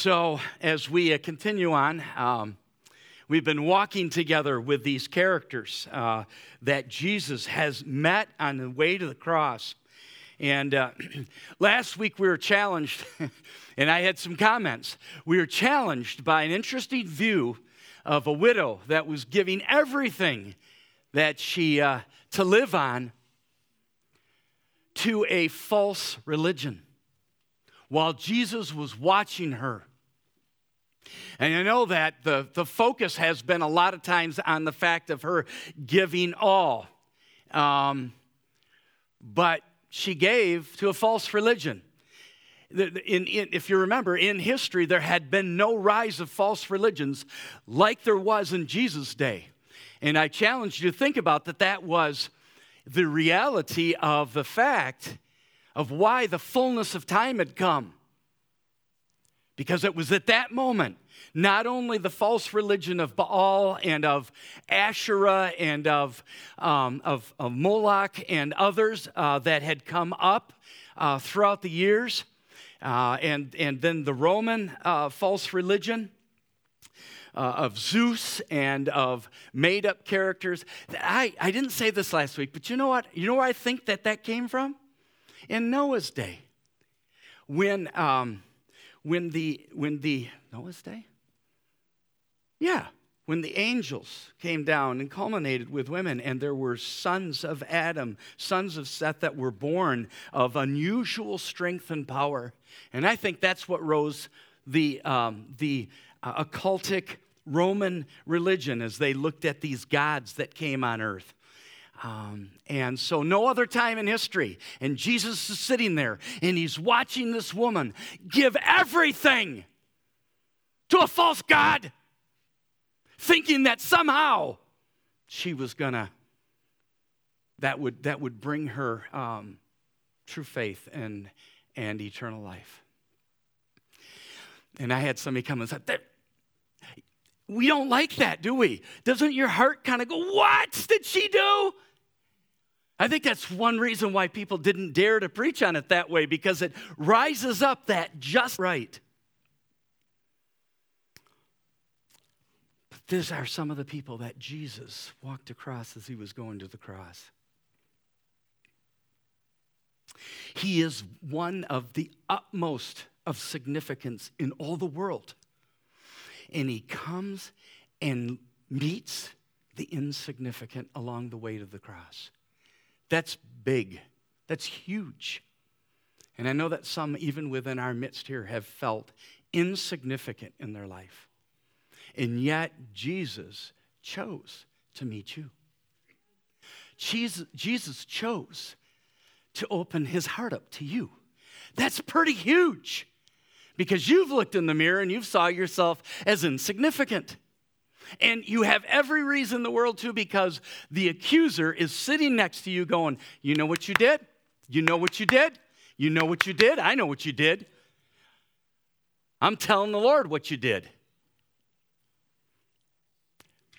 So, as we uh, continue on, um, we've been walking together with these characters uh, that Jesus has met on the way to the cross. And uh, last week we were challenged, and I had some comments. We were challenged by an interesting view of a widow that was giving everything that she uh, to live on to a false religion while Jesus was watching her. And I know that the, the focus has been a lot of times on the fact of her giving all. Um, but she gave to a false religion. In, in, if you remember, in history, there had been no rise of false religions like there was in Jesus' day. And I challenge you to think about that that was the reality of the fact of why the fullness of time had come. Because it was at that moment, not only the false religion of Baal and of Asherah and of, um, of, of, Moloch and others uh, that had come up uh, throughout the years, uh, and, and then the Roman uh, false religion. Uh, of Zeus and of made up characters. I, I didn't say this last week, but you know what? You know where I think that that came from? In Noah's day. When, um, when the, when the, Noah's day? Yeah, when the angels came down and culminated with women, and there were sons of Adam, sons of Seth that were born of unusual strength and power. And I think that's what rose the, um, the uh, occultic Roman religion as they looked at these gods that came on earth. Um, and so, no other time in history. And Jesus is sitting there and he's watching this woman give everything to a false God, thinking that somehow she was gonna, that would, that would bring her um, true faith and, and eternal life. And I had somebody come and say, we don't like that, do we? Doesn't your heart kind of go, What did she do? I think that's one reason why people didn't dare to preach on it that way because it rises up that just right. But these are some of the people that Jesus walked across as he was going to the cross. He is one of the utmost of significance in all the world. And he comes and meets the insignificant along the way to the cross. That's big. That's huge. And I know that some, even within our midst here, have felt insignificant in their life. And yet, Jesus chose to meet you. Jesus chose to open his heart up to you. That's pretty huge because you've looked in the mirror and you've saw yourself as insignificant. And you have every reason in the world to because the accuser is sitting next to you going, You know what you did? You know what you did? You know what you did? I know what you did. I'm telling the Lord what you did.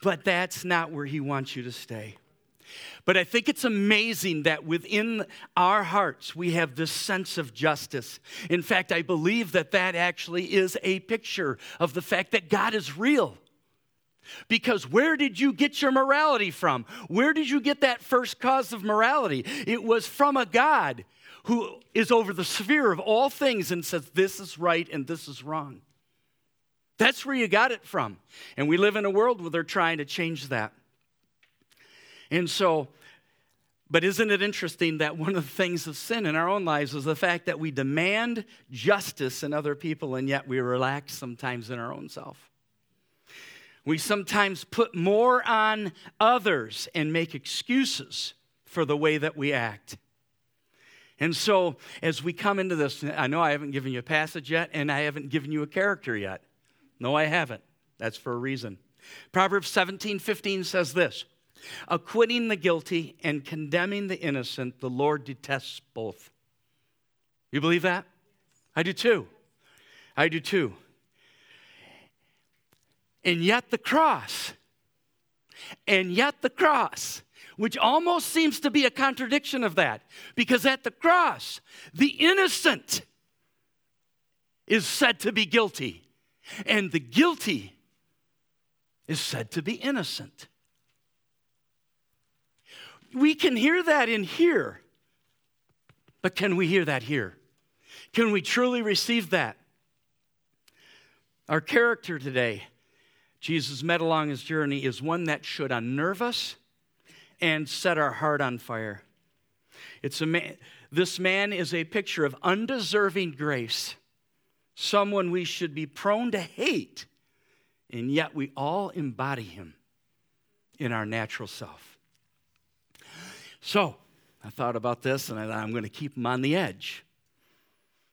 But that's not where He wants you to stay. But I think it's amazing that within our hearts we have this sense of justice. In fact, I believe that that actually is a picture of the fact that God is real. Because where did you get your morality from? Where did you get that first cause of morality? It was from a God who is over the sphere of all things and says, This is right and this is wrong. That's where you got it from. And we live in a world where they're trying to change that. And so, but isn't it interesting that one of the things of sin in our own lives is the fact that we demand justice in other people and yet we relax sometimes in our own self? We sometimes put more on others and make excuses for the way that we act. And so, as we come into this, I know I haven't given you a passage yet, and I haven't given you a character yet. No, I haven't. That's for a reason. Proverbs 17 15 says this Acquitting the guilty and condemning the innocent, the Lord detests both. You believe that? I do too. I do too. And yet the cross, and yet the cross, which almost seems to be a contradiction of that, because at the cross, the innocent is said to be guilty, and the guilty is said to be innocent. We can hear that in here, but can we hear that here? Can we truly receive that? Our character today, Jesus met along his journey, is one that should unnerve us and set our heart on fire. It's a man, this man is a picture of undeserving grace, someone we should be prone to hate, and yet we all embody him in our natural self. So, I thought about this and I thought I'm going to keep him on the edge.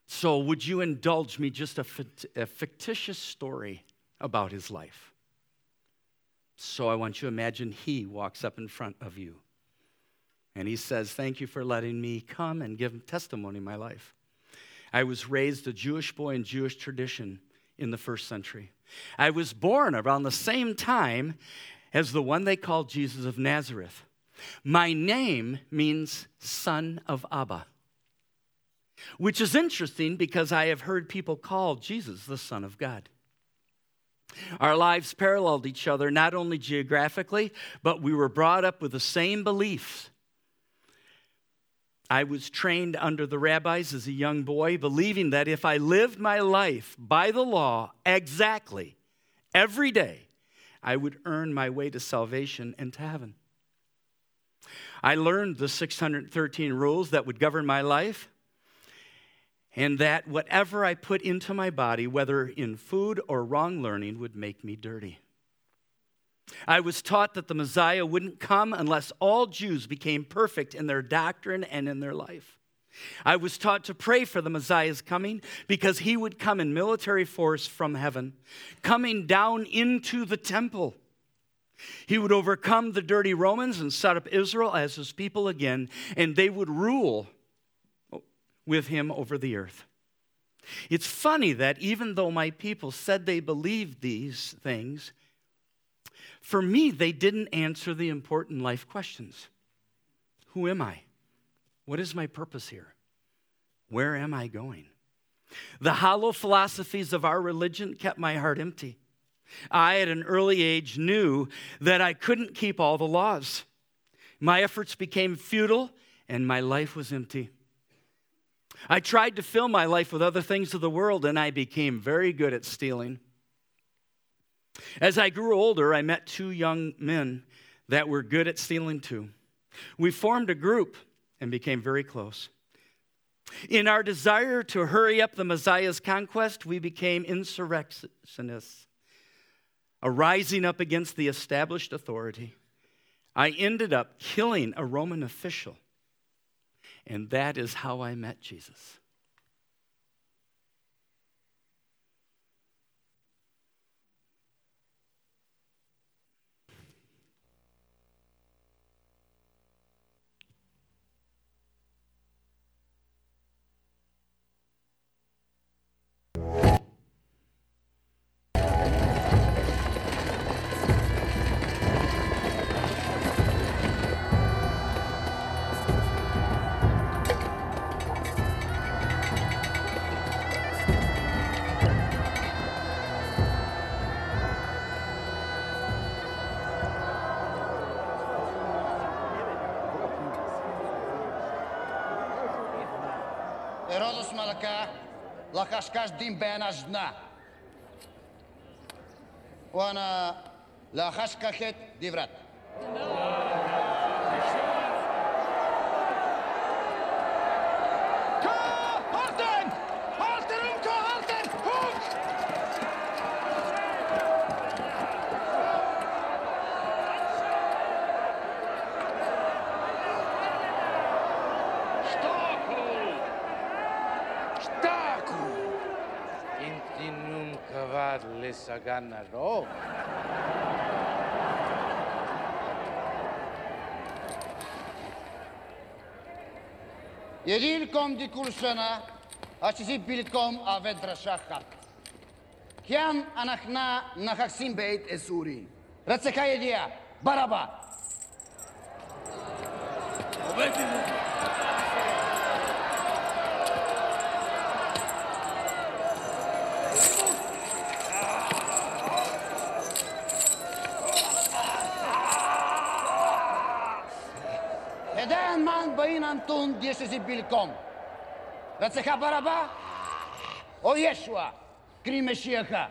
So, would you indulge me just a, a fictitious story about his life? So, I want you to imagine he walks up in front of you and he says, Thank you for letting me come and give testimony in my life. I was raised a Jewish boy in Jewish tradition in the first century. I was born around the same time as the one they called Jesus of Nazareth. My name means son of Abba, which is interesting because I have heard people call Jesus the Son of God. Our lives paralleled each other not only geographically, but we were brought up with the same beliefs. I was trained under the rabbis as a young boy, believing that if I lived my life by the law exactly every day, I would earn my way to salvation and to heaven. I learned the 613 rules that would govern my life, and that whatever I put into my body, whether in food or wrong learning, would make me dirty. I was taught that the Messiah wouldn't come unless all Jews became perfect in their doctrine and in their life. I was taught to pray for the Messiah's coming because he would come in military force from heaven, coming down into the temple. He would overcome the dirty Romans and set up Israel as his people again, and they would rule with him over the earth. It's funny that even though my people said they believed these things, for me, they didn't answer the important life questions Who am I? What is my purpose here? Where am I going? The hollow philosophies of our religion kept my heart empty. I, at an early age, knew that I couldn't keep all the laws. My efforts became futile and my life was empty. I tried to fill my life with other things of the world and I became very good at stealing. As I grew older, I met two young men that were good at stealing too. We formed a group and became very close. In our desire to hurry up the Messiah's conquest, we became insurrectionists rising up against the established authority. I ended up killing a Roman official, and that is how I met Jesus. لخشكاش دين بينا جنا وانا لا خشكخت ديفرات gana, no. Irilcom di Kulsena, הששישי בילקום עבד דרשה אחת. כיאן אנחנו נחסים בעת אסורי. רצקה ידיעה, ברבה. עובד Antun, יש איזה בלקום. והצלחה ברבה, או ישוע, קרי משיחה.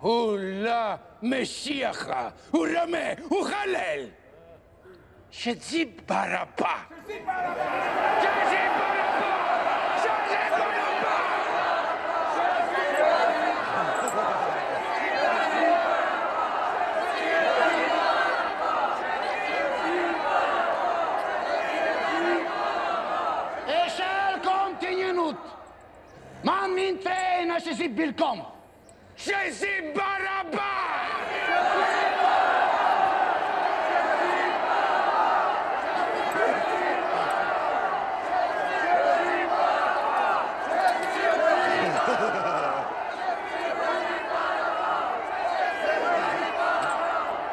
הוא לא משיחה, הוא רמה, הוא חלל. שזי ברבה. שזי ברבה. saisi Bilcom. J'ai saisi Barabas.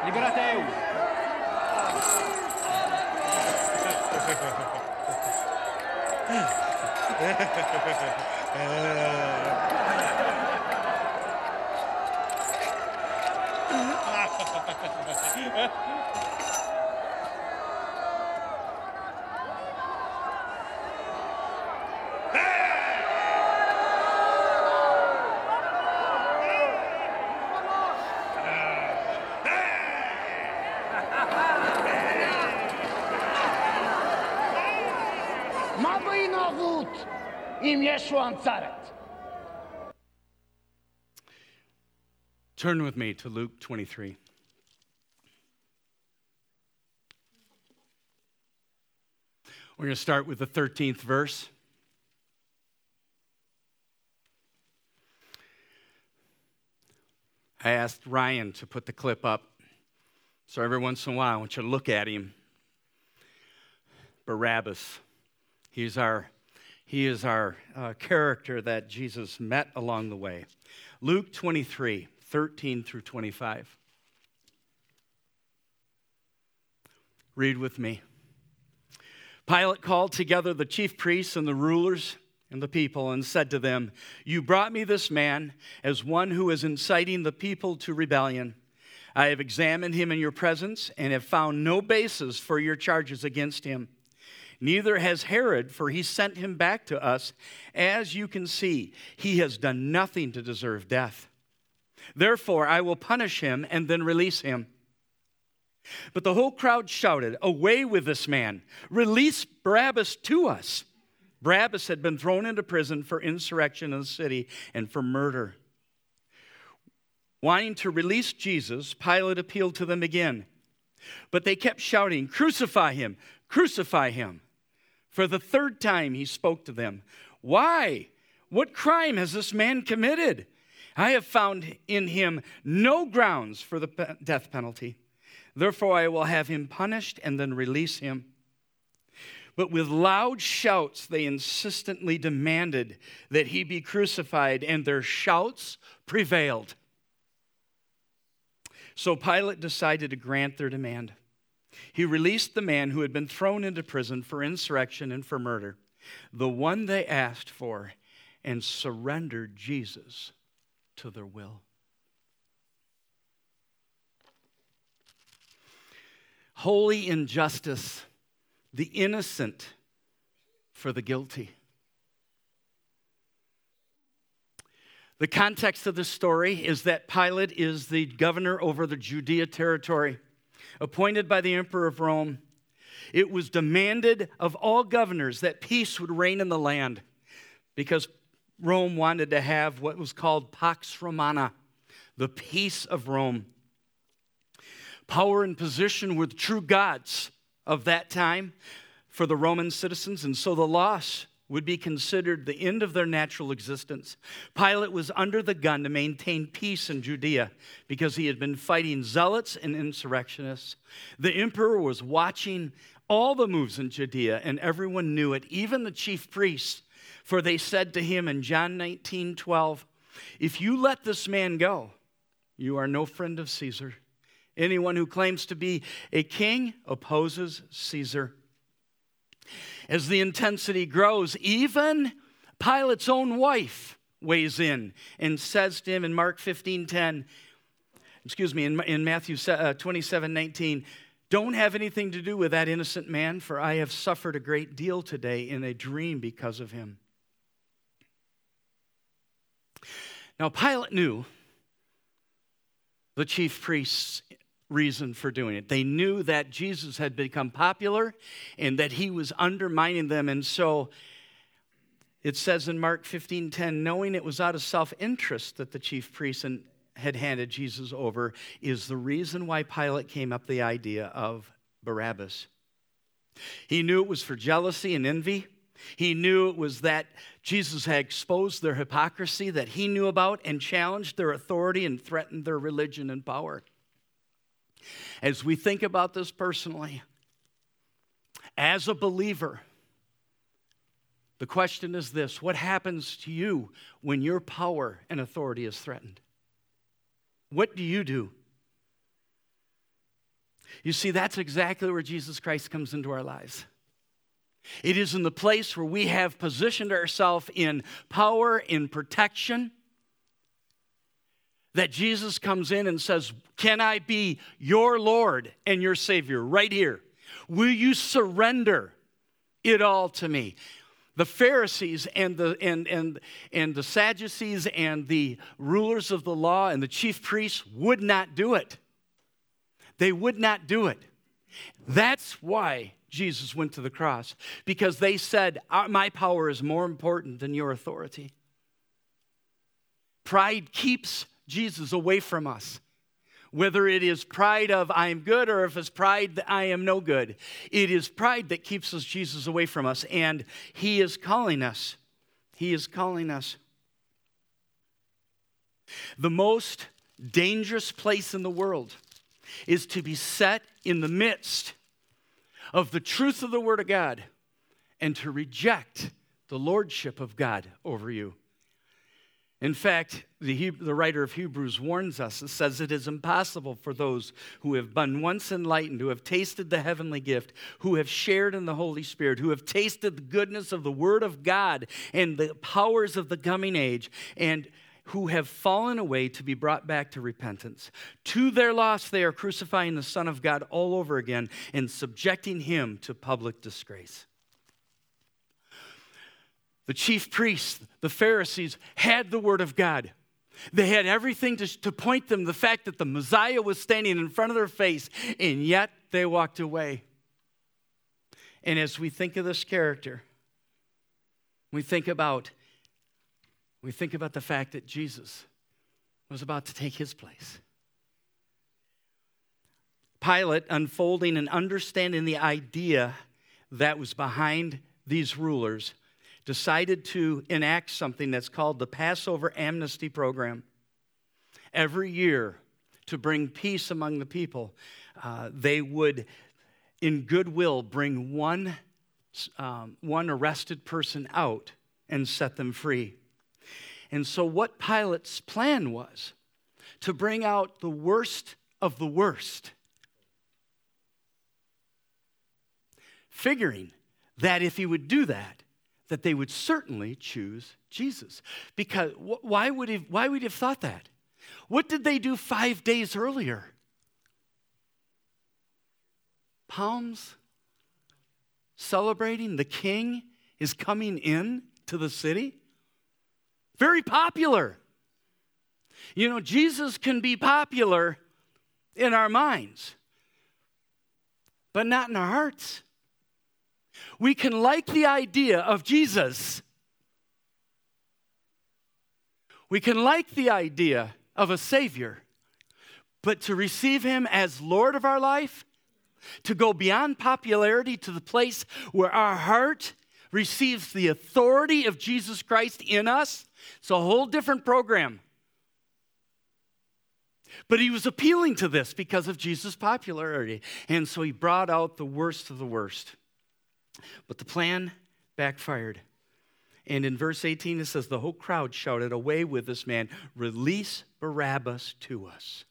Libératez-vous. É... Yeshua Tzarek. Turn with me to Luke 23. We're going to start with the 13th verse. I asked Ryan to put the clip up. So every once in a while, I want you to look at him. Barabbas. He's our he is our uh, character that Jesus met along the way. Luke 23, 13 through 25. Read with me. Pilate called together the chief priests and the rulers and the people and said to them, You brought me this man as one who is inciting the people to rebellion. I have examined him in your presence and have found no basis for your charges against him. Neither has Herod, for he sent him back to us. As you can see, he has done nothing to deserve death. Therefore, I will punish him and then release him. But the whole crowd shouted, Away with this man! Release Barabbas to us! Barabbas had been thrown into prison for insurrection in the city and for murder. Wanting to release Jesus, Pilate appealed to them again. But they kept shouting, Crucify him! Crucify him! For the third time he spoke to them. Why? What crime has this man committed? I have found in him no grounds for the death penalty. Therefore, I will have him punished and then release him. But with loud shouts, they insistently demanded that he be crucified, and their shouts prevailed. So Pilate decided to grant their demand. He released the man who had been thrown into prison for insurrection and for murder, the one they asked for, and surrendered Jesus to their will. Holy injustice, the innocent for the guilty. The context of this story is that Pilate is the governor over the Judea territory, appointed by the emperor of Rome. It was demanded of all governors that peace would reign in the land because Rome wanted to have what was called Pax Romana, the peace of Rome. Power and position were the true gods of that time for the Roman citizens, and so the loss would be considered the end of their natural existence. Pilate was under the gun to maintain peace in Judea because he had been fighting zealots and insurrectionists. The emperor was watching all the moves in Judea, and everyone knew it, even the chief priests. For they said to him in John 19 12, If you let this man go, you are no friend of Caesar. Anyone who claims to be a king opposes Caesar. As the intensity grows, even Pilate's own wife weighs in and says to him in Mark 15 10, excuse me, in, in Matthew uh, 27 19, Don't have anything to do with that innocent man, for I have suffered a great deal today in a dream because of him. Now, Pilate knew the chief priests' reason for doing it. They knew that Jesus had become popular and that he was undermining them. And so it says in Mark 15:10, knowing it was out of self-interest that the chief priests had handed Jesus over, is the reason why Pilate came up the idea of Barabbas. He knew it was for jealousy and envy. He knew it was that Jesus had exposed their hypocrisy that he knew about and challenged their authority and threatened their religion and power. As we think about this personally, as a believer, the question is this what happens to you when your power and authority is threatened? What do you do? You see, that's exactly where Jesus Christ comes into our lives. It is in the place where we have positioned ourselves in power, in protection, that Jesus comes in and says, Can I be your Lord and your Savior right here? Will you surrender it all to me? The Pharisees and the, and, and, and the Sadducees and the rulers of the law and the chief priests would not do it. They would not do it. That's why Jesus went to the cross because they said, uh, My power is more important than your authority. Pride keeps Jesus away from us. Whether it is pride of I am good or if it's pride that I am no good, it is pride that keeps us Jesus away from us. And He is calling us. He is calling us. The most dangerous place in the world is to be set in the midst of the truth of the Word of God and to reject the lordship of God over you. In fact, the, Hebrew, the, writer of Hebrews warns us and says it is impossible for those who have been once enlightened, who have tasted the heavenly gift, who have shared in the Holy Spirit, who have tasted the goodness of the Word of God and the powers of the coming age, and who have fallen away to be brought back to repentance. To their loss, they are crucifying the Son of God all over again and subjecting him to public disgrace. The chief priests, the Pharisees, had the Word of God. They had everything to, to point them the fact that the Messiah was standing in front of their face, and yet they walked away. And as we think of this character, we think about we think about the fact that Jesus was about to take his place. Pilate, unfolding and understanding the idea that was behind these rulers, decided to enact something that's called the Passover Amnesty Program. Every year, to bring peace among the people, uh, they would, in goodwill, bring one, um, one arrested person out and set them free. And so, what Pilate's plan was to bring out the worst of the worst, figuring that if he would do that, that they would certainly choose Jesus. Because why would he, why would he have thought that? What did they do five days earlier? Palms, celebrating the king is coming in to the city. Very popular. You know, Jesus can be popular in our minds, but not in our hearts. We can like the idea of Jesus. We can like the idea of a Savior, but to receive Him as Lord of our life, to go beyond popularity to the place where our heart receives the authority of Jesus Christ in us, it's a whole different program. But he was appealing to this because of Jesus' popularity. And so he brought out the worst of the worst. But the plan backfired. And in verse 18, it says, The whole crowd shouted, Away with this man, release Barabbas to us.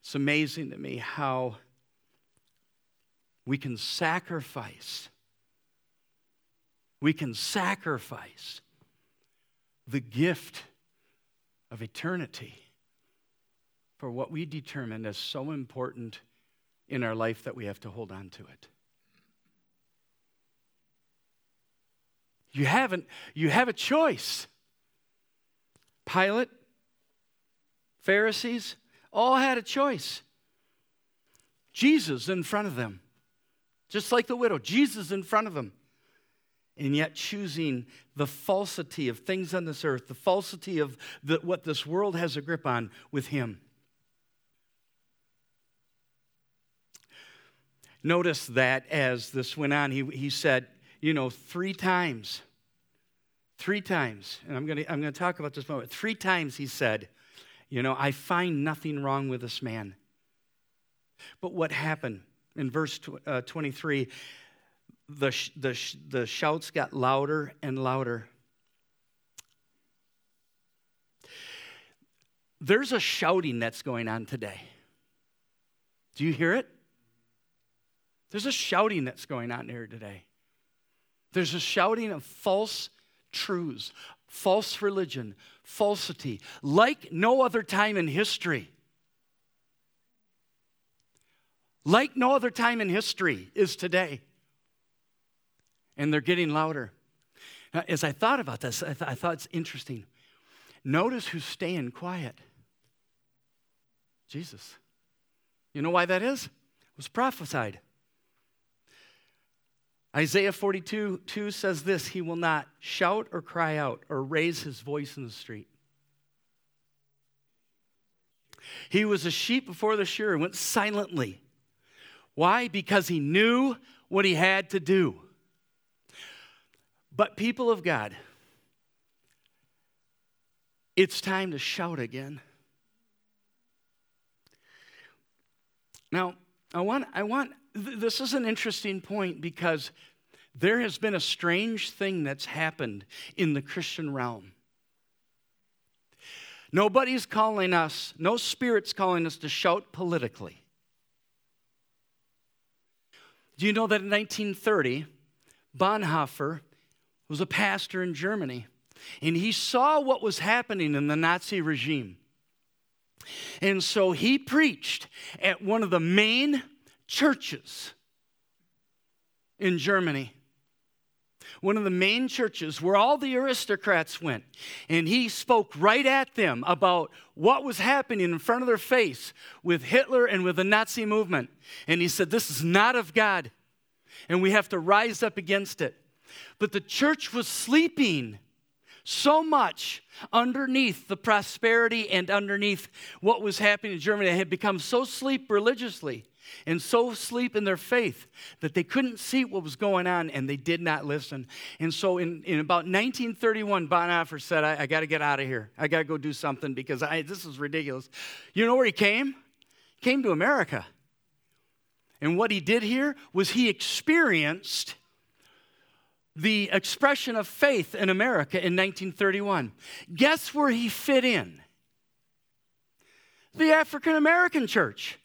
It's amazing to me how we can sacrifice. We can sacrifice the gift of eternity for what we determine as so important in our life that we have to hold on to it. You haven't, you have a choice. Pilate, Pharisees, all had a choice. Jesus in front of them, just like the widow, Jesus in front of them. And yet, choosing the falsity of things on this earth, the falsity of the, what this world has a grip on with Him. Notice that as this went on, he, he said, you know, three times, three times, and I'm going to I'm going to talk about this moment. Three times he said, you know, I find nothing wrong with this man. But what happened in verse uh, 23? The, the, the shouts got louder and louder. There's a shouting that's going on today. Do you hear it? There's a shouting that's going on here today. There's a shouting of false truths, false religion, falsity, like no other time in history. Like no other time in history is today. And they're getting louder. Now, as I thought about this, I, th- I thought it's interesting. Notice who's staying quiet Jesus. You know why that is? It was prophesied. Isaiah 42 2 says this He will not shout or cry out or raise his voice in the street. He was a sheep before the shearer, and went silently. Why? Because he knew what he had to do. But, people of God, it's time to shout again. Now, I want, I want this is an interesting point because there has been a strange thing that's happened in the Christian realm. Nobody's calling us, no spirit's calling us to shout politically. Do you know that in 1930, Bonhoeffer was a pastor in Germany, and he saw what was happening in the Nazi regime. And so he preached at one of the main churches in Germany. One of the main churches where all the aristocrats went. And he spoke right at them about what was happening in front of their face with Hitler and with the Nazi movement. And he said, This is not of God, and we have to rise up against it. But the church was sleeping so much underneath the prosperity and underneath what was happening in Germany. They had become so sleep religiously and so asleep in their faith that they couldn't see what was going on and they did not listen. And so in, in about 1931, Bonhoeffer said, I, I got to get out of here. I got to go do something because I, this is ridiculous. You know where he came? He came to America. And what he did here was he experienced the expression of faith in America in 1931. Guess where he fit in? The African American church.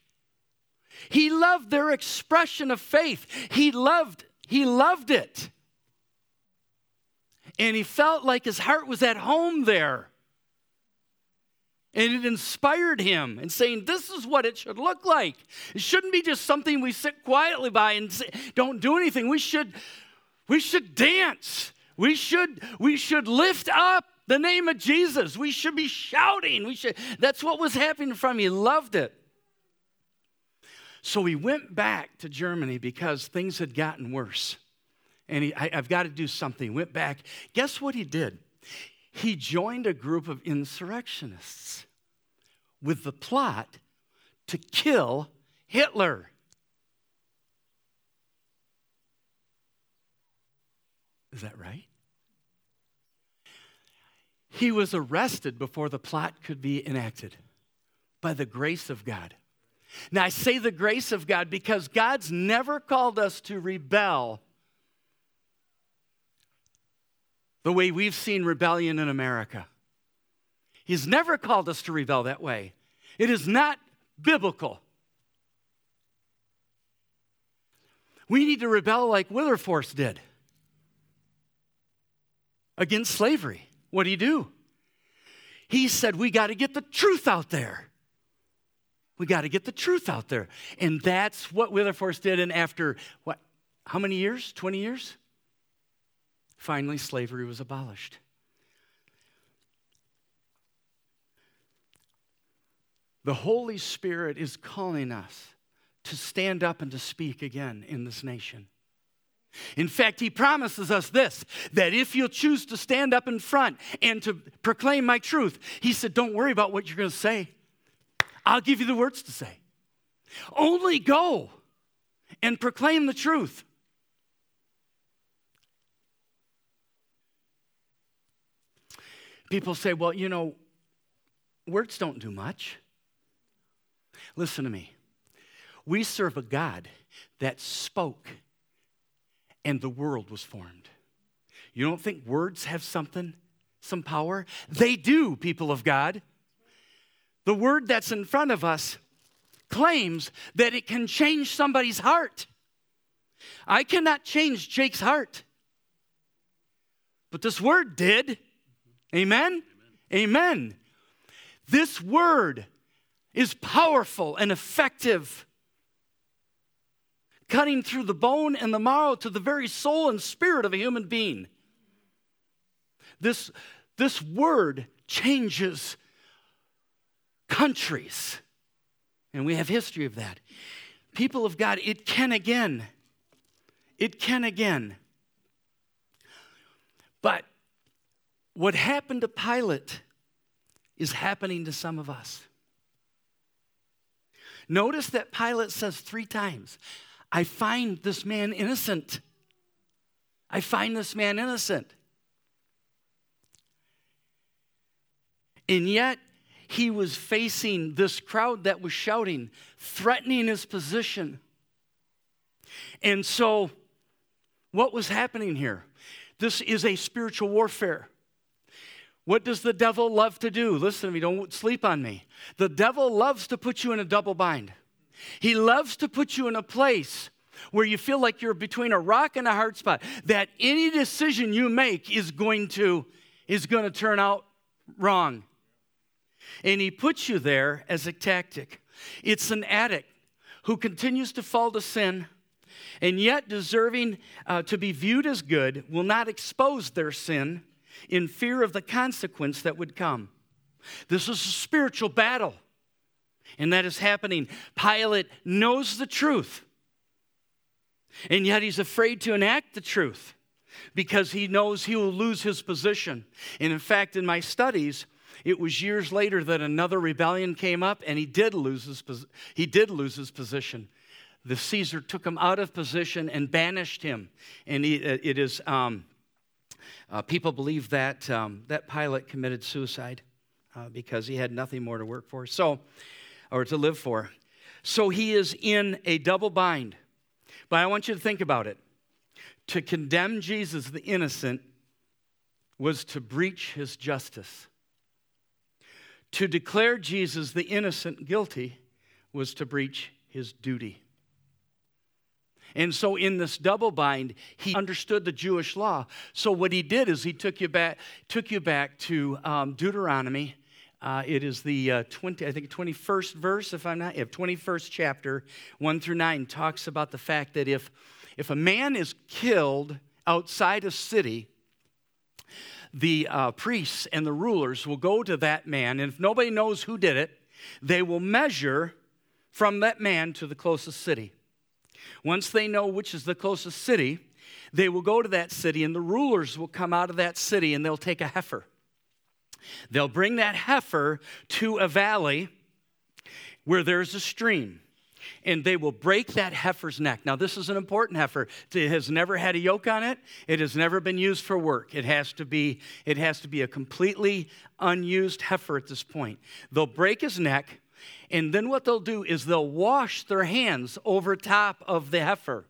He loved their expression of faith. He loved, he loved it. And he felt like his heart was at home there. And it inspired him in saying, This is what it should look like. It shouldn't be just something we sit quietly by and say, don't do anything. We should, we should dance. We should, we should lift up the name of Jesus. We should be shouting. We should, that's what was happening from him. He loved it. So he went back to Germany because things had gotten worse. And he, I, have got to do something. Went back. Guess what he did? He joined a group of insurrectionists with the plot to kill Hitler. Is that right? He was arrested before the plot could be enacted by the grace of God. Now, I say the grace of God because God's never called us to rebel the way we've seen rebellion in America. He's never called us to rebel that way. It is not biblical. We need to rebel like Wilberforce did against slavery. What do you do? He said, We got to get the truth out there. We got to get the truth out there. And that's what Wilberforce did. And after what, how many years? 20 years? Finally, slavery was abolished. The Holy Spirit is calling us to stand up and to speak again in this nation. In fact, he promises us this that if you'll choose to stand up in front and to proclaim my truth, he said, Don't worry about what you're going to say. I'll give you the words to say. Only go and proclaim the truth. People say, Well, you know, words don't do much. Listen to me. We serve a God that spoke and the world was formed. You don't think words have something, some power? They do, people of God. The word that's in front of us claims that it can change somebody's heart. I cannot change Jake's heart, but this word did. Amen? Amen. Amen. This word is powerful and effective cutting through the bone and the marrow to the very soul and spirit of a human being. This, this word changes countries. And we have history of that. People of God, it can again. It can again. But what happened to Pilate is happening to some of us. Notice that Pilate says three times, I find this man innocent. I find this man innocent. And yet, he was facing this crowd that was shouting, threatening his position. And so, what was happening here? This is a spiritual warfare. What does the devil love to do? Listen to me, don't sleep on me. The devil loves to put you in a double bind. He loves to put you in a place where you feel like you're between a rock and a hard spot, that any decision you make is going to, is going to turn out wrong. And he puts you there as a tactic. It's an addict who continues to fall to sin and yet deserving uh, to be viewed as good will not expose their sin in fear of the consequence that would come. This is a spiritual battle. And that is happening. Pilate knows the truth, and yet he's afraid to enact the truth because he knows he will lose his position. And in fact, in my studies, it was years later that another rebellion came up, and he did lose his, he did lose his position. The Caesar took him out of position and banished him. And he, uh, it is, um, uh, people believe that, um, that Pilate committed suicide uh, because he had nothing more to work for. So, or to live for. So he is in a double bind. But I want you to think about it. To condemn Jesus, the innocent, was to breach his justice. To declare Jesus, the innocent, guilty was to breach his duty. And so, in this double bind, he understood the Jewish law. So, what he did is he took you back, took you back to um, Deuteronomy uh, it is the uh, 20, I think 21st verse, if I'm not, if 21st chapter, 1 through 9, talks about the fact that if, if a man is killed outside a city, the uh, priests and the rulers will go to that man, and if nobody knows who did it, they will measure from that man to the closest city. Once they know which is the closest city, they will go to that city, and the rulers will come out of that city and they'll take a heifer They'll bring that heifer to a valley where there's a stream and they will break that heifer's neck. Now, this is an important heifer. It has never had a yoke on it. It has never been used for work. It has to be, it has to be a completely unused heifer at this point. They'll break his neck, and then what they'll do is they'll wash their hands over top of the heifer.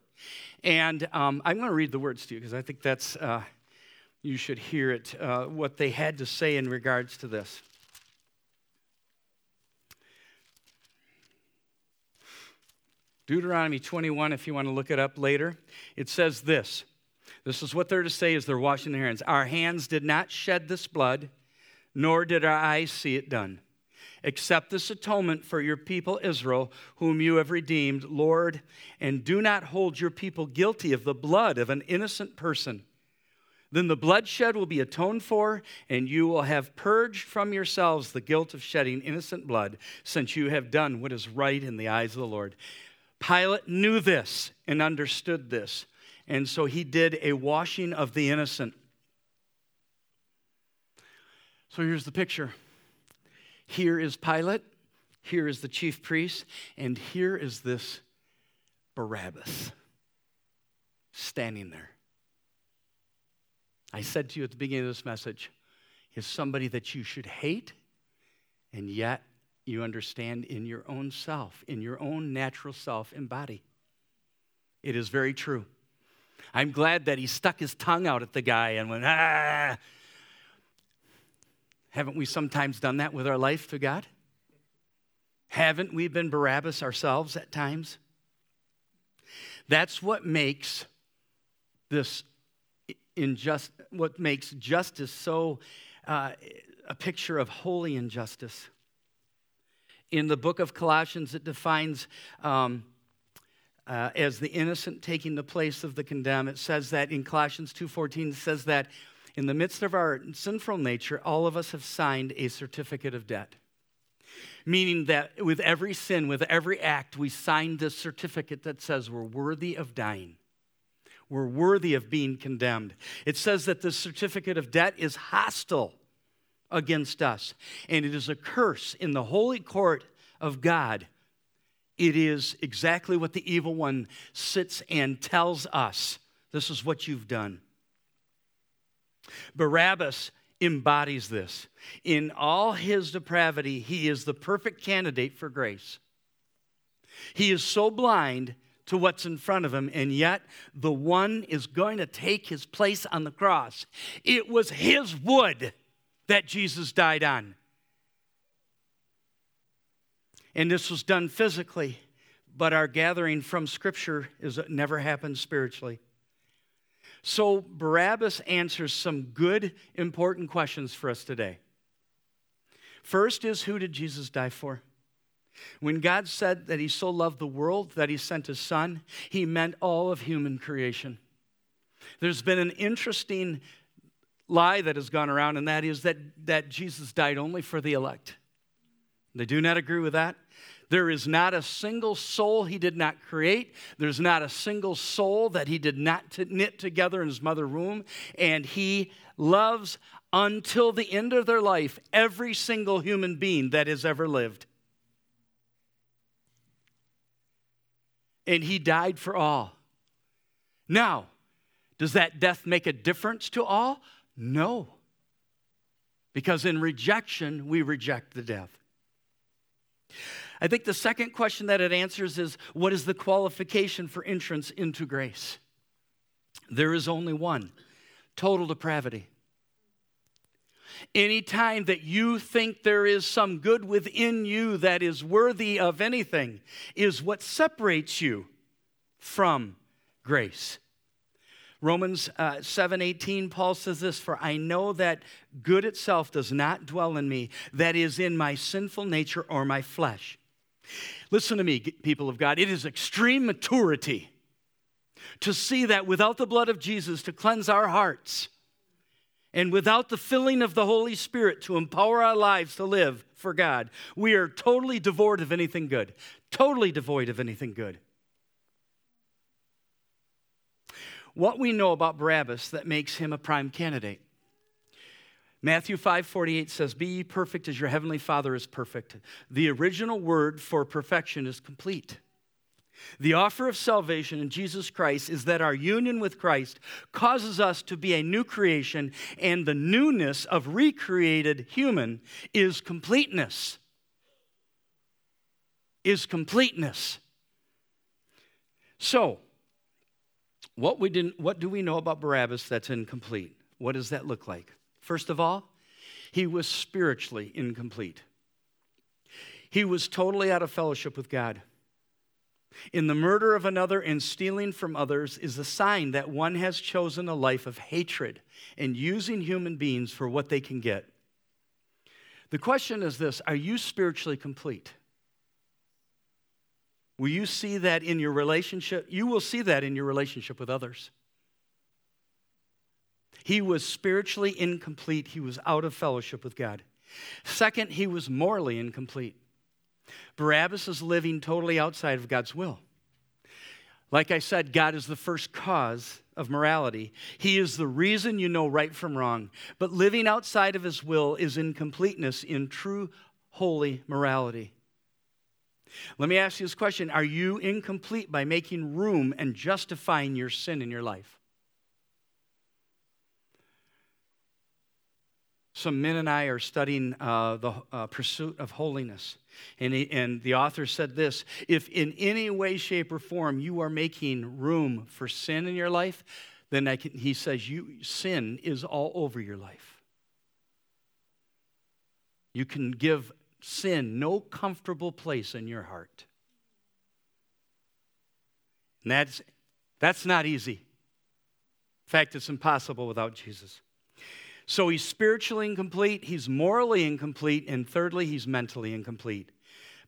And um, I'm going to read the words to you because I think that's. Uh, you should hear it, uh, what they had to say in regards to this. Deuteronomy 21, if you want to look it up later, it says this. This is what they're to say as they're washing their hands. Our hands did not shed this blood, nor did our eyes see it done. Accept this atonement for your people Israel, whom you have redeemed, Lord, and do not hold your people guilty of the blood of an innocent person. Then the bloodshed will be atoned for, and you will have purged from yourselves the guilt of shedding innocent blood, since you have done what is right in the eyes of the Lord. Pilate knew this and understood this, and so he did a washing of the innocent. So here's the picture here is Pilate, here is the chief priest, and here is this Barabbas standing there. I said to you at the beginning of this message, is somebody that you should hate, and yet you understand in your own self, in your own natural self and body. It is very true. I'm glad that he stuck his tongue out at the guy and went, ah. Haven't we sometimes done that with our life to God? Haven't we been Barabbas ourselves at times? That's what makes this injust, what makes justice so uh, a picture of holy injustice. In the book of Colossians, it defines um, uh, as the innocent taking the place of the condemned. It says that in Colossians 2:14, it says that in the midst of our sinful nature, all of us have signed a certificate of debt. Meaning that with every sin, with every act, we sign this certificate that says we're worthy of dying we're worthy of being condemned. It says that the certificate of debt is hostile against us, and it is a curse in the holy court of God. It is exactly what the evil one sits and tells us this is what you've done. Barabbas embodies this. In all his depravity, he is the perfect candidate for grace. He is so blind to what's in front of him, and yet the one is going to take his place on the cross. It was his wood that Jesus died on. And this was done physically, but our gathering from Scripture is never happened spiritually. So Barabbas answers some good, important questions for us today. First is who did Jesus die for? When God said that He so loved the world that He sent His Son, He meant all of human creation. There's been an interesting lie that has gone around, and that is that, that Jesus died only for the elect. They do not agree with that. There is not a single soul he did not create. There's not a single soul that he did not knit together in his mother womb. And he loves until the end of their life every single human being that has ever lived. and he died for all. Now, does that death make a difference to all? No. Because in rejection, we reject the death. I think the second question that it answers is what is the qualification for entrance into grace? There is only one total depravity. Anytime that you think there is some good within you that is worthy of anything, is what separates you from grace. Romans uh, 7:18 Paul says this for I know that good itself does not dwell in me that is in my sinful nature or my flesh. Listen to me people of God it is extreme maturity to see that without the blood of Jesus to cleanse our hearts and without the filling of the Holy Spirit to empower our lives to live for God, we are totally devoid of anything good. Totally devoid of anything good. What we know about Barabbas that makes him a prime candidate. Matthew 5:48 says, "Be ye perfect as your heavenly Father is perfect." The original word for perfection is complete. The offer of salvation in Jesus Christ is that our union with Christ causes us to be a new creation, and the newness of recreated human is completeness. Is completeness. So, what, we didn't, what do we know about Barabbas that's incomplete? What does that look like? First of all, he was spiritually incomplete. He was totally out of fellowship with God. In the murder of another and stealing from others is a sign that one has chosen a life of hatred and using human beings for what they can get. The question is this Are you spiritually complete? Will you see that in your relationship? You will see that in your relationship with others. He was spiritually incomplete, he was out of fellowship with God. Second, he was morally incomplete. Barabbas is living totally outside of God's will. Like I said, God is the first cause of morality. He is the reason you know right from wrong. But living outside of His will is incompleteness in true holy morality. Let me ask you this question Are you incomplete by making room and justifying your sin in your life? Some men and I are studying uh, the uh, pursuit of holiness. And, he, and the author said this if in any way, shape, or form you are making room for sin in your life, then can, he says you, sin is all over your life. You can give sin no comfortable place in your heart. And that's, that's not easy. In fact, it's impossible without Jesus. So he's spiritually incomplete, he's morally incomplete, and thirdly, he's mentally incomplete.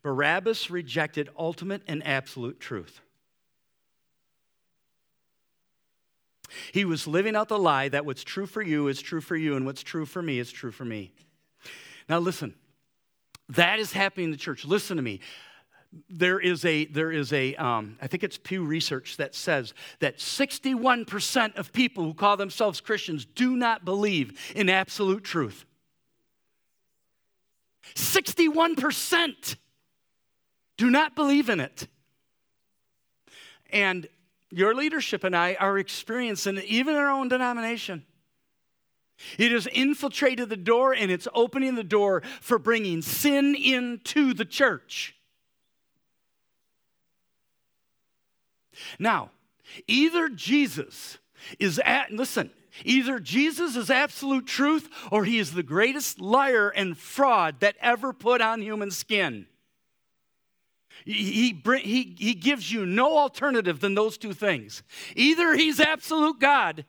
Barabbas rejected ultimate and absolute truth. He was living out the lie that what's true for you is true for you, and what's true for me is true for me. Now, listen, that is happening in the church. Listen to me there is a there is a um, I think it's Pew Research that says that 61% of people who call themselves Christians do not believe in absolute truth. 61% do not believe in it. And your leadership and I are experiencing even in our own denomination. It has infiltrated the door and it's opening the door for bringing sin into the church. Now, either Jesus is at, listen, either Jesus is absolute truth or he is the greatest liar and fraud that ever put on human skin. He, he, he gives you no alternative than those two things. Either he's absolute God,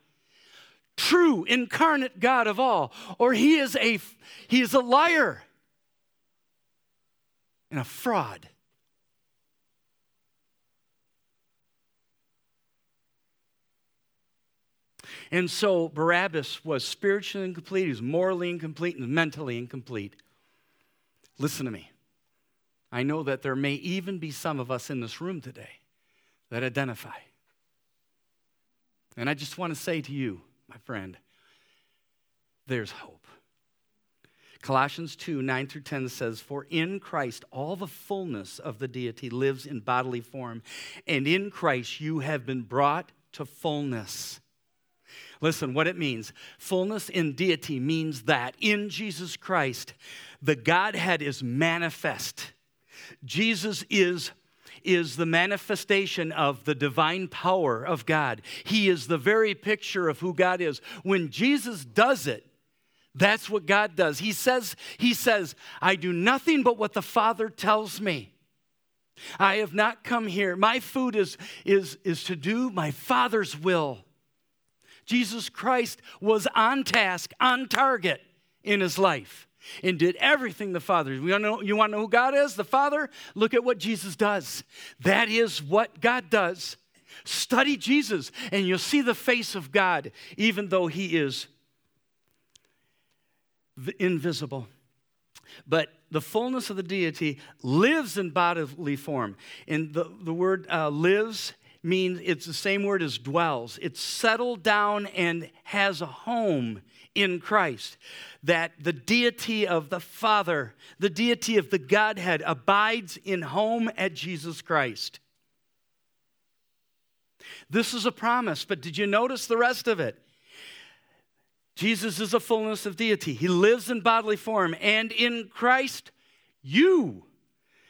true, incarnate God of all, or he is a, he is a liar and a fraud. And so Barabbas was spiritually incomplete, he was morally incomplete, and mentally incomplete. Listen to me. I know that there may even be some of us in this room today that identify. And I just want to say to you, my friend, there's hope. Colossians 2 9 through 10 says, For in Christ all the fullness of the deity lives in bodily form, and in Christ you have been brought to fullness. Listen, what it means fullness in deity means that in Jesus Christ, the Godhead is manifest. Jesus is is the manifestation of the divine power of God. He is the very picture of who God is. When Jesus does it, that's what God does. He says, he says, I do nothing but what the Father tells me. I have not come here. My food is, is, is to do my Father's will. Jesus Christ was on task, on target in his life, and did everything the Father. You want, to know, you want to know who God is? The Father? Look at what Jesus does. That is what God does. Study Jesus, and you'll see the face of God, even though he is invisible. But the fullness of the deity lives in bodily form. And the, the word uh, lives means it's the same word as dwells. It's settled down and has a home in Christ. That the deity of the Father, the deity of the Godhead, abides in home at Jesus Christ. This is a promise, but did you notice the rest of it? Jesus is a fullness of deity. He lives in bodily form, and in Christ, you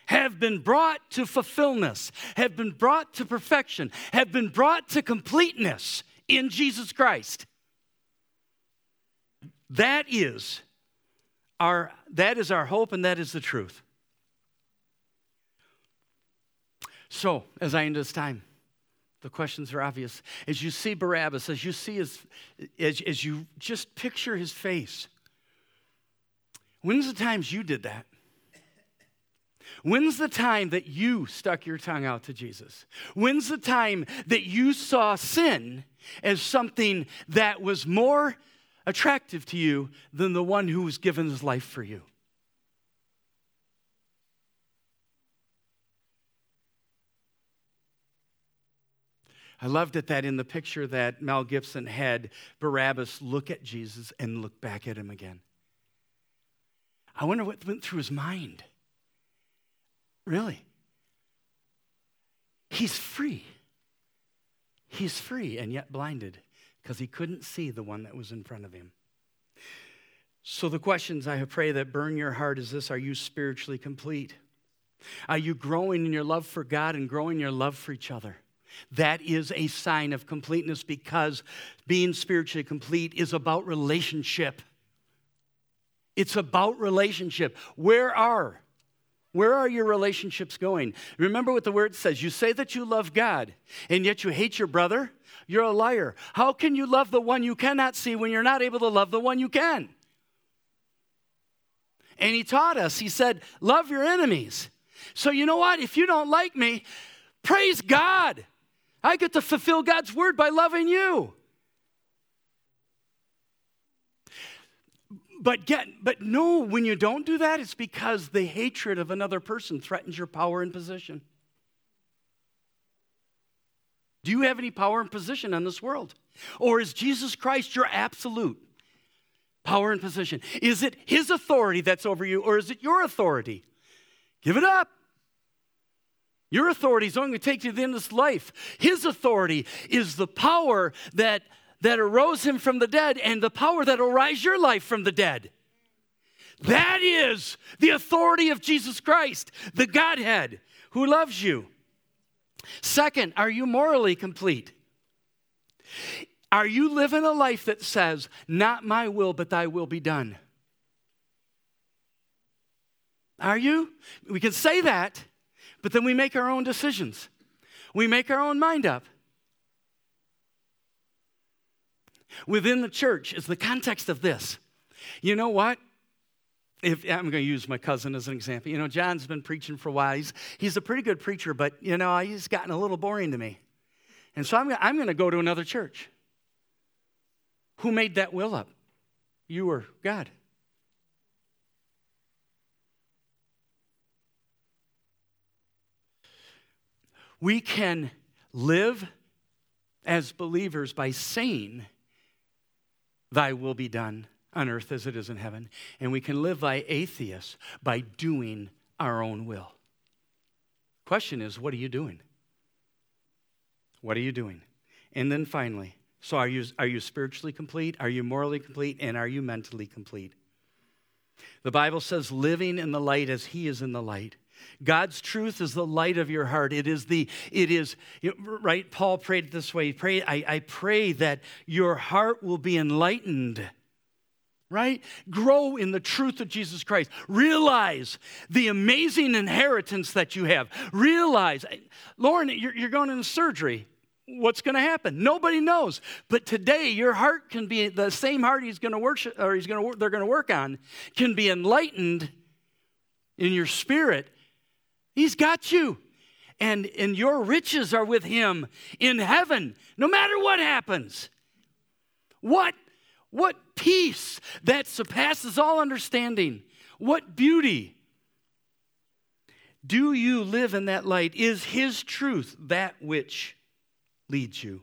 have been brought to fulfillment, have been brought to perfection, have been brought to completeness in Jesus Christ. That is our, that is our hope and that is the truth. So, as I end this time, the questions are obvious. As you see Barabbas, as you see his, as, as you just picture his face, When's the times you did that? When's the time that you stuck your tongue out to Jesus? When's the time that you saw sin as something that was more attractive to you than the one who was given his life for you? I loved it that in the picture that Mel Gibson had, Barabbas look at Jesus and look back at him again. I wonder what went through his mind. Really? He's free. He's free and yet blinded because he couldn't see the one that was in front of him. So, the questions I pray that burn your heart is this Are you spiritually complete? Are you growing in your love for God and growing your love for each other? That is a sign of completeness because being spiritually complete is about relationship. It's about relationship. Where are where are your relationships going? Remember what the word says. You say that you love God, and yet you hate your brother? You're a liar. How can you love the one you cannot see when you're not able to love the one you can? And he taught us, he said, Love your enemies. So, you know what? If you don't like me, praise God. I get to fulfill God's word by loving you. But get but no, when you don't do that, it's because the hatred of another person threatens your power and position. Do you have any power and position in this world? Or is Jesus Christ your absolute power and position? Is it his authority that's over you, or is it your authority? Give it up. Your authority is only going to take you to the end of this life. His authority is the power that, that arose him from the dead and the power that will rise your life from the dead. That is the authority of Jesus Christ, the Godhead who loves you. Second, are you morally complete? Are you living a life that says, Not my will, but thy will be done? Are you? We can say that, but then we make our own decisions. We make our own mind up. Within the church is the context of this. You know what? If, I'm going to use my cousin as an example. You know, John's been preaching for a while. He's, he's a pretty good preacher, but, you know, he's gotten a little boring to me. And so I'm, I'm going to go to another church. Who made that will up? You or God? We can live as believers by saying, Thy will be done on earth as it is in heaven. And we can live by atheists by doing our own will. Question is, what are you doing? What are you doing? And then finally, so are you, are you spiritually complete? Are you morally complete? And are you mentally complete? The Bible says, living in the light as He is in the light. God's truth is the light of your heart. It is the, it is, right? Paul prayed this way. Pray, I, I pray that your heart will be enlightened right? Grow in the truth of Jesus Christ. Realize the amazing inheritance that you have. Realize, Lauren, you're, you're going into surgery. What's going to happen? Nobody knows. But today, your heart can be the same heart he's going to worship, or he's going to they're going to work on, can be enlightened in your spirit He's got you. And, and your riches are with him in heaven, no matter what happens. What, what peace that surpasses all understanding. What beauty. Do you live in that light? Is his truth that which leads you?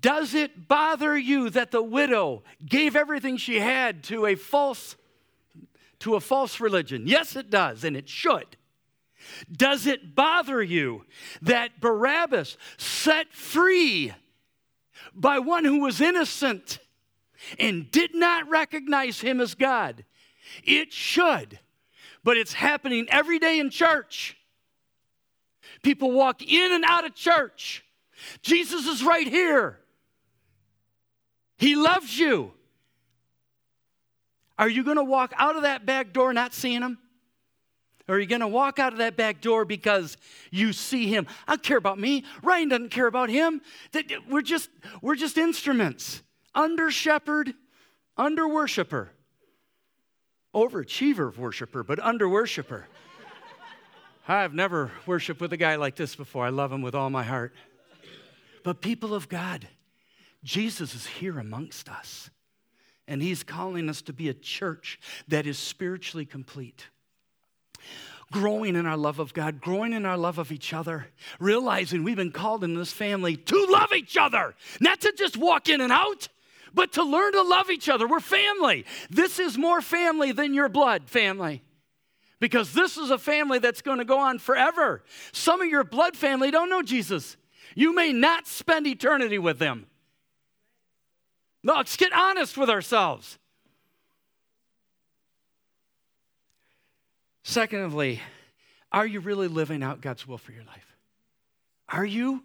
Does it bother you that the widow gave everything she had to a false to a false religion? Yes, it does, and it should. Does it bother you that Barabbas set free by one who was innocent and did not recognize him as God? It should, but it's happening every day in church. People walk in and out of church. Jesus is right here. He loves you. Are you going to walk out of that back door not seeing him? Or are you going to walk out of that back door because you see him? I don't care about me. Ryan doesn't care about him. We're just, we're just instruments. Under shepherd, under worshiper. overachiever worshiper, but under worshiper. I've never worshiped with a guy like this before. I love him with all my heart. But people of God, Jesus is here amongst us. And he's calling us to be a church that is spiritually complete. Growing in our love of God, growing in our love of each other, realizing we've been called in this family to love each other, not to just walk in and out, but to learn to love each other. We're family. This is more family than your blood family because this is a family that's going to go on forever. Some of your blood family don't know Jesus. You may not spend eternity with them. No, let's get honest with ourselves. Secondly, are you really living out God's will for your life? Are you?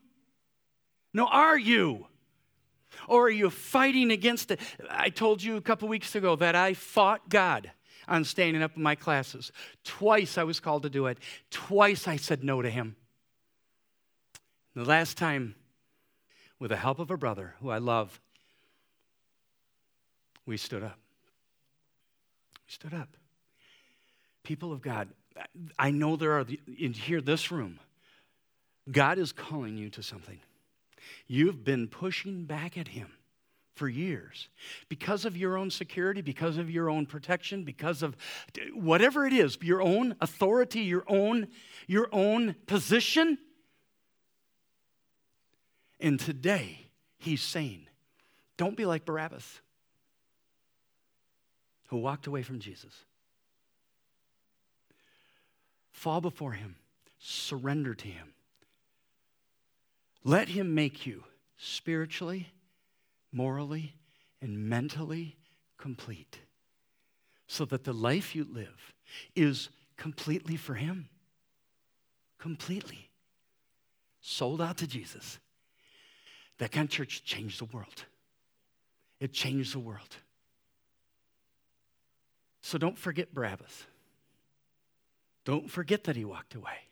No, are you? Or are you fighting against it? I told you a couple weeks ago that I fought God on standing up in my classes. Twice I was called to do it. Twice I said no to him. The last time, with the help of a brother who I love, we stood up. We stood up. People of God, I know there are in here, this room, God is calling you to something. You've been pushing back at Him for years because of your own security, because of your own protection, because of whatever it is, your own authority, your own, your own position. And today, he's saying, don't be like Barabbas, who walked away from Jesus. Fall before him, surrender to him. Let him make you spiritually morally, and mentally complete so that the life you live is completely for Him. Completely. Sold out to Jesus. That kind of church changed the world. It changed the world. So don't forget Barabbas. Don't forget that he walked away.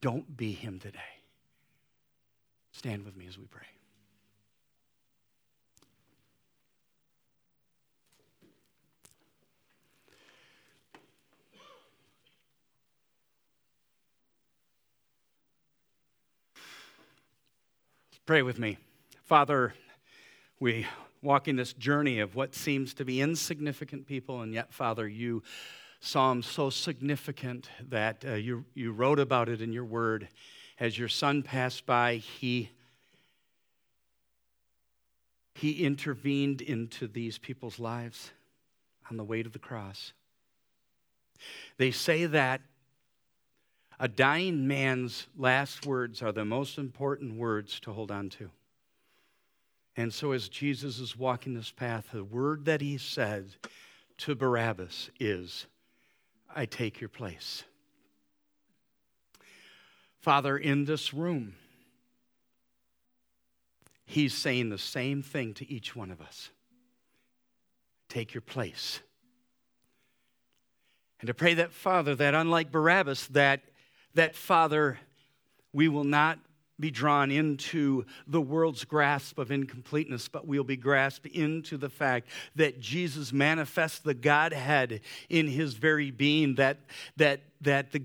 Don't be him today. Stand with me as we pray. Pray with me. Father, we walk in this journey of what seems to be insignificant people, and yet, Father, you saw them so significant that uh, you, you wrote about it in your word. As your son passed by, he, he intervened into these people's lives on the way to the cross. They say that a dying man's last words are the most important words to hold on to. And so, as Jesus is walking this path, the word that he said to Barabbas is, I take your place. Father, in this room, he's saying the same thing to each one of us take your place. And to pray that, Father, that unlike Barabbas, that that, Father, we will not be drawn into the world's grasp of incompleteness, but we'll be grasped into the fact that Jesus manifests the Godhead in his very being, that, that, that, the,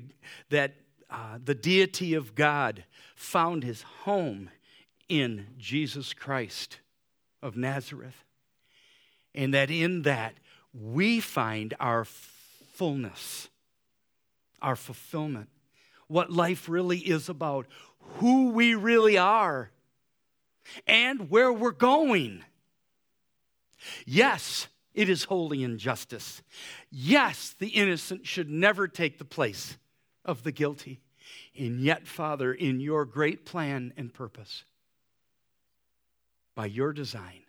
that uh, the deity of God found his home in Jesus Christ of Nazareth. And that in that we find our fullness, our fulfillment what life really is about, who we really are, and where we're going. Yes, it is holy injustice. Yes, the innocent should never take the place of the guilty. And yet, Father, in your great plan and purpose, by your design,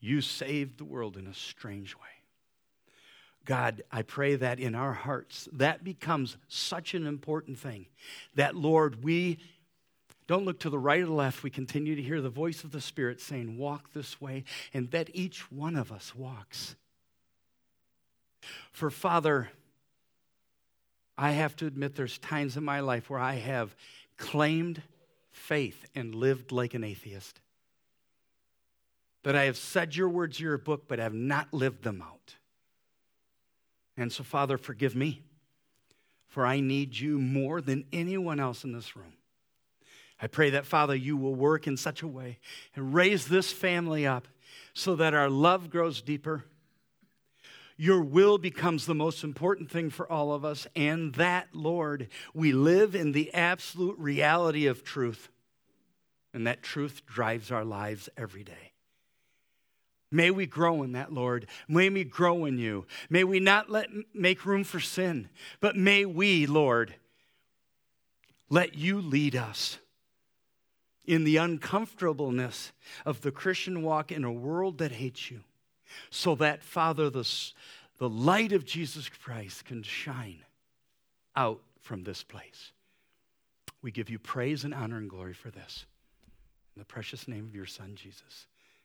you saved the world in a strange way. God, I pray that in our hearts, that becomes such an important thing. That, Lord, we don't look to the right or the left. We continue to hear the voice of the Spirit saying, Walk this way, and that each one of us walks. For, Father, I have to admit there's times in my life where I have claimed faith and lived like an atheist. that I have said your words your book, but have not lived them out. And so, Father, forgive me, for I need you more than anyone else in this room. I pray that, Father, you will work in such a way and raise this family up so that our love grows deeper. Your will becomes the most important thing for all of us, and that, Lord, we live in the absolute reality of truth, and that truth drives our lives every day. May we grow in that, Lord. May we grow in you. May we not let make room for sin, but may we, Lord, let you lead us in the uncomfortableness of the Christian walk in a world that hates you, so that, Father, the, the light of Jesus Christ can shine out from this place. We give you praise and honor and glory for this. In the precious name of your Son, Jesus.